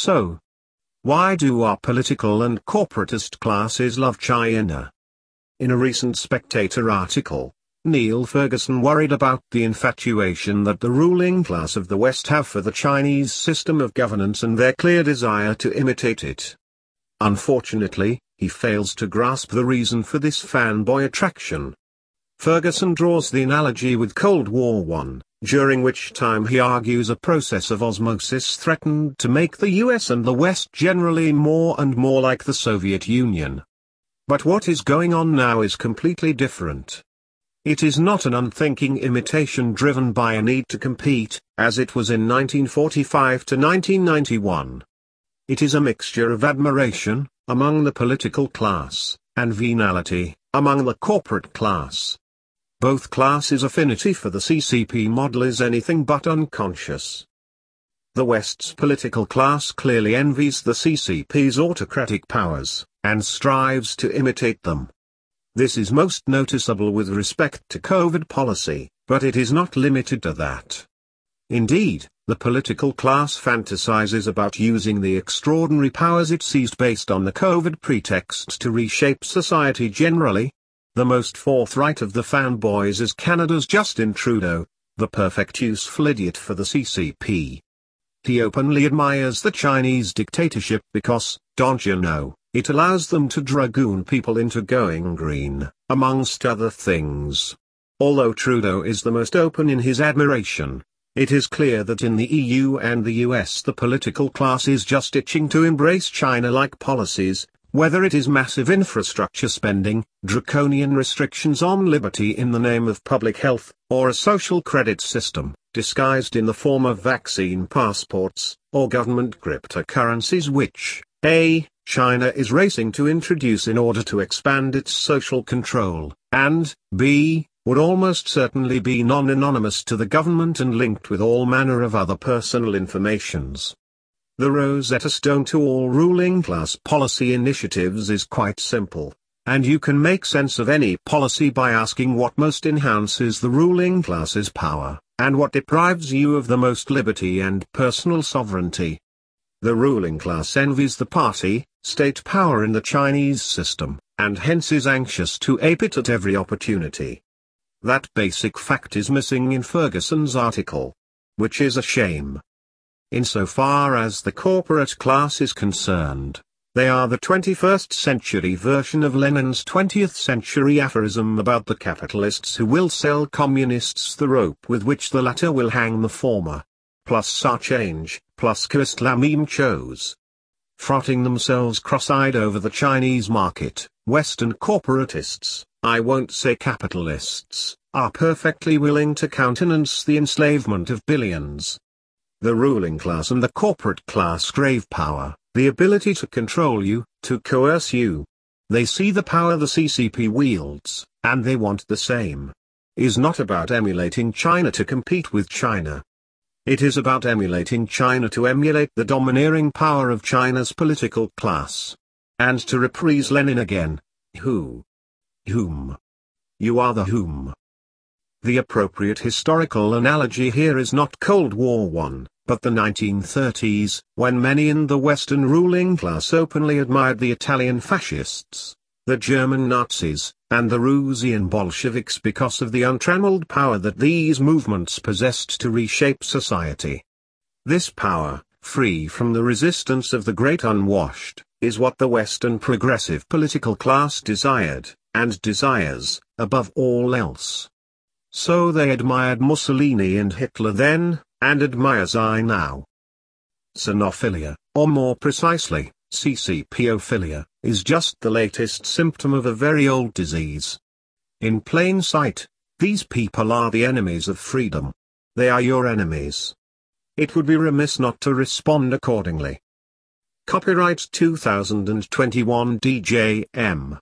So, why do our political and corporatist classes love China? In a recent Spectator article, Niall Ferguson worried about the infatuation that the ruling class of the West have for the Chinese system of governance and their clear desire to imitate it. Unfortunately, he fails to grasp the reason for this fanboy attraction. Ferguson draws the analogy with Cold War I, during which time he argues a process of osmosis threatened to make the US and the West generally more and more like the Soviet Union. But what is going on now is completely different. It is not an unthinking imitation driven by a need to compete, as it was in 1945 to 1991. It is a mixture of admiration, among the political class, and venality, among the corporate class. Both classes' affinity for the CCP model is anything but unconscious. The West's political class clearly envies the CCP's autocratic powers, and strives to imitate them. This is most noticeable with respect to COVID policy, but it is not limited to that. Indeed, the political class fantasizes about using the extraordinary powers it seized based on the COVID pretext to reshape society generally. The most forthright of the fanboys is Canada's Justin Trudeau, the perfect useful idiot for the CCP. He openly admires the Chinese dictatorship because, don't you know, it allows them to dragoon people into going green, amongst other things. Although Trudeau is the most open in his admiration, it is clear that in the EU and the US the political class is just itching to embrace China-like policies, whether it is massive infrastructure spending, draconian restrictions on liberty in the name of public health, or a social credit system, disguised in the form of vaccine passports, or government cryptocurrencies which, a, China is racing to introduce in order to expand its social control, and, b, would almost certainly be non-anonymous to the government and linked with all manner of other personal informations. The Rosetta Stone to all ruling class policy initiatives is quite simple, and you can make sense of any policy by asking what most enhances the ruling class's power, and what deprives you of the most liberty and personal sovereignty. The ruling class envies the party, state power in the Chinese system, and hence is anxious to ape it at every opportunity. That basic fact is missing in Ferguson's article. Which is a shame. Insofar as the corporate class is concerned, they are the 21st century version of Lenin's 20th century aphorism about the capitalists who will sell communists the rope with which the latter will hang the former. Plus sa change, plus Quistlamim chose. Frotting themselves cross-eyed over the Chinese market, Western corporatists, I won't say capitalists, are perfectly willing to countenance the enslavement of billions. The ruling class and the corporate class crave power, the ability to control you, to coerce you. They see the power the CCP wields, and they want the same. Is not about emulating China to compete with China. It is about emulating China to emulate the domineering power of China's political class. And to reprise Lenin again, who, whom. You are the whom. The appropriate historical analogy here is not Cold War I, but the 1930s, when many in the Western ruling class openly admired the Italian fascists, the German Nazis, and the Russian Bolsheviks because of the untrammeled power that these movements possessed to reshape society. This power, free from the resistance of the great unwashed, is what the Western progressive political class desired and desires, above all else. So they admired Mussolini and Hitler then, and admire Xi now. Sinophilia, or more precisely, CCPophilia, is just the latest symptom of a very old disease. In plain sight, these people are the enemies of freedom. They are your enemies. It would be remiss not to respond accordingly. Copyright 2021 DJ M.